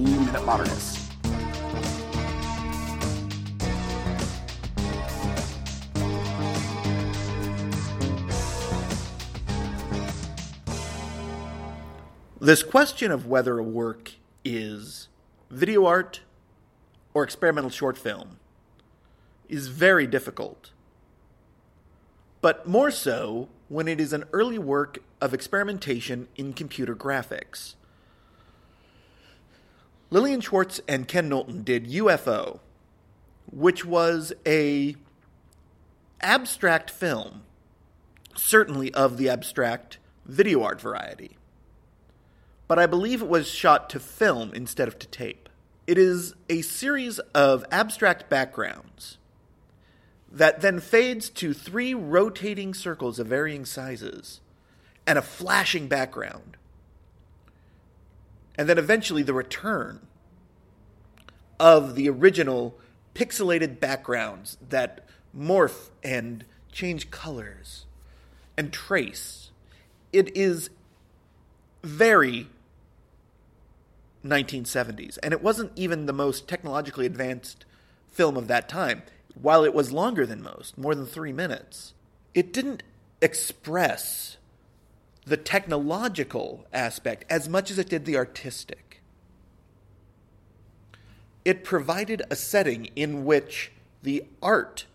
Minute Modernists. This question of whether a work is video art or experimental short film is very difficult. But more so when it is an early work of experimentation in computer graphics. Lillian Schwartz and Ken Knowlton did UFO, which was a abstract film, certainly of the abstract video art variety but I believe it was shot to film instead of to tape. It is a series of abstract backgrounds that then fades to three rotating circles of varying sizes and a flashing background. And then eventually the return of the original pixelated backgrounds that morph and change colors and trace. It is very 1970s. And it wasn't even the most technologically advanced film of that time, while it was longer than most, more than three minutes. It didn't express the technological aspect as much as it did the artistic. It provided a setting in which the art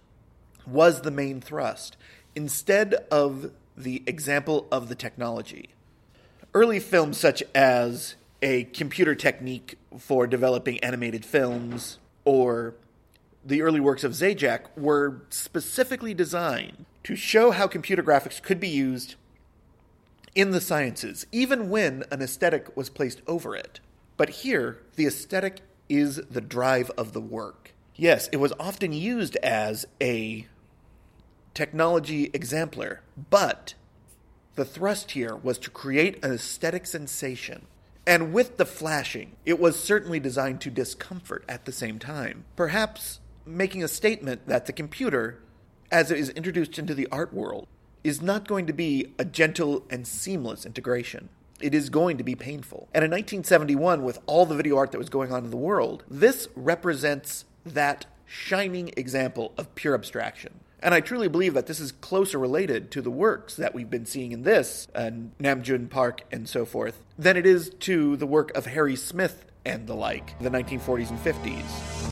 was the main thrust instead of the example of the technology. Early films such as a computer technique for developing animated films or the early works of Zajac were specifically designed to show how computer graphics could be used in the sciences, even when an aesthetic was placed over it. But here, the aesthetic is the drive of the work. Yes, it was often used as a technology exemplar, but the thrust here was to create an aesthetic sensation and with the flashing, it was certainly designed to discomfort at the same time, perhaps making a statement that the computer, as it is introduced into the art world, is not going to be a gentle and seamless integration. It is going to be painful. And in 1971, with all the video art that was going on in the world, this represents that shining example of pure abstraction. And I truly believe that this is closer related to the works that we've been seeing in this, and Nam June Paik and so forth, than it is to the work of Harry Smith and the like, the 1940s and 50s.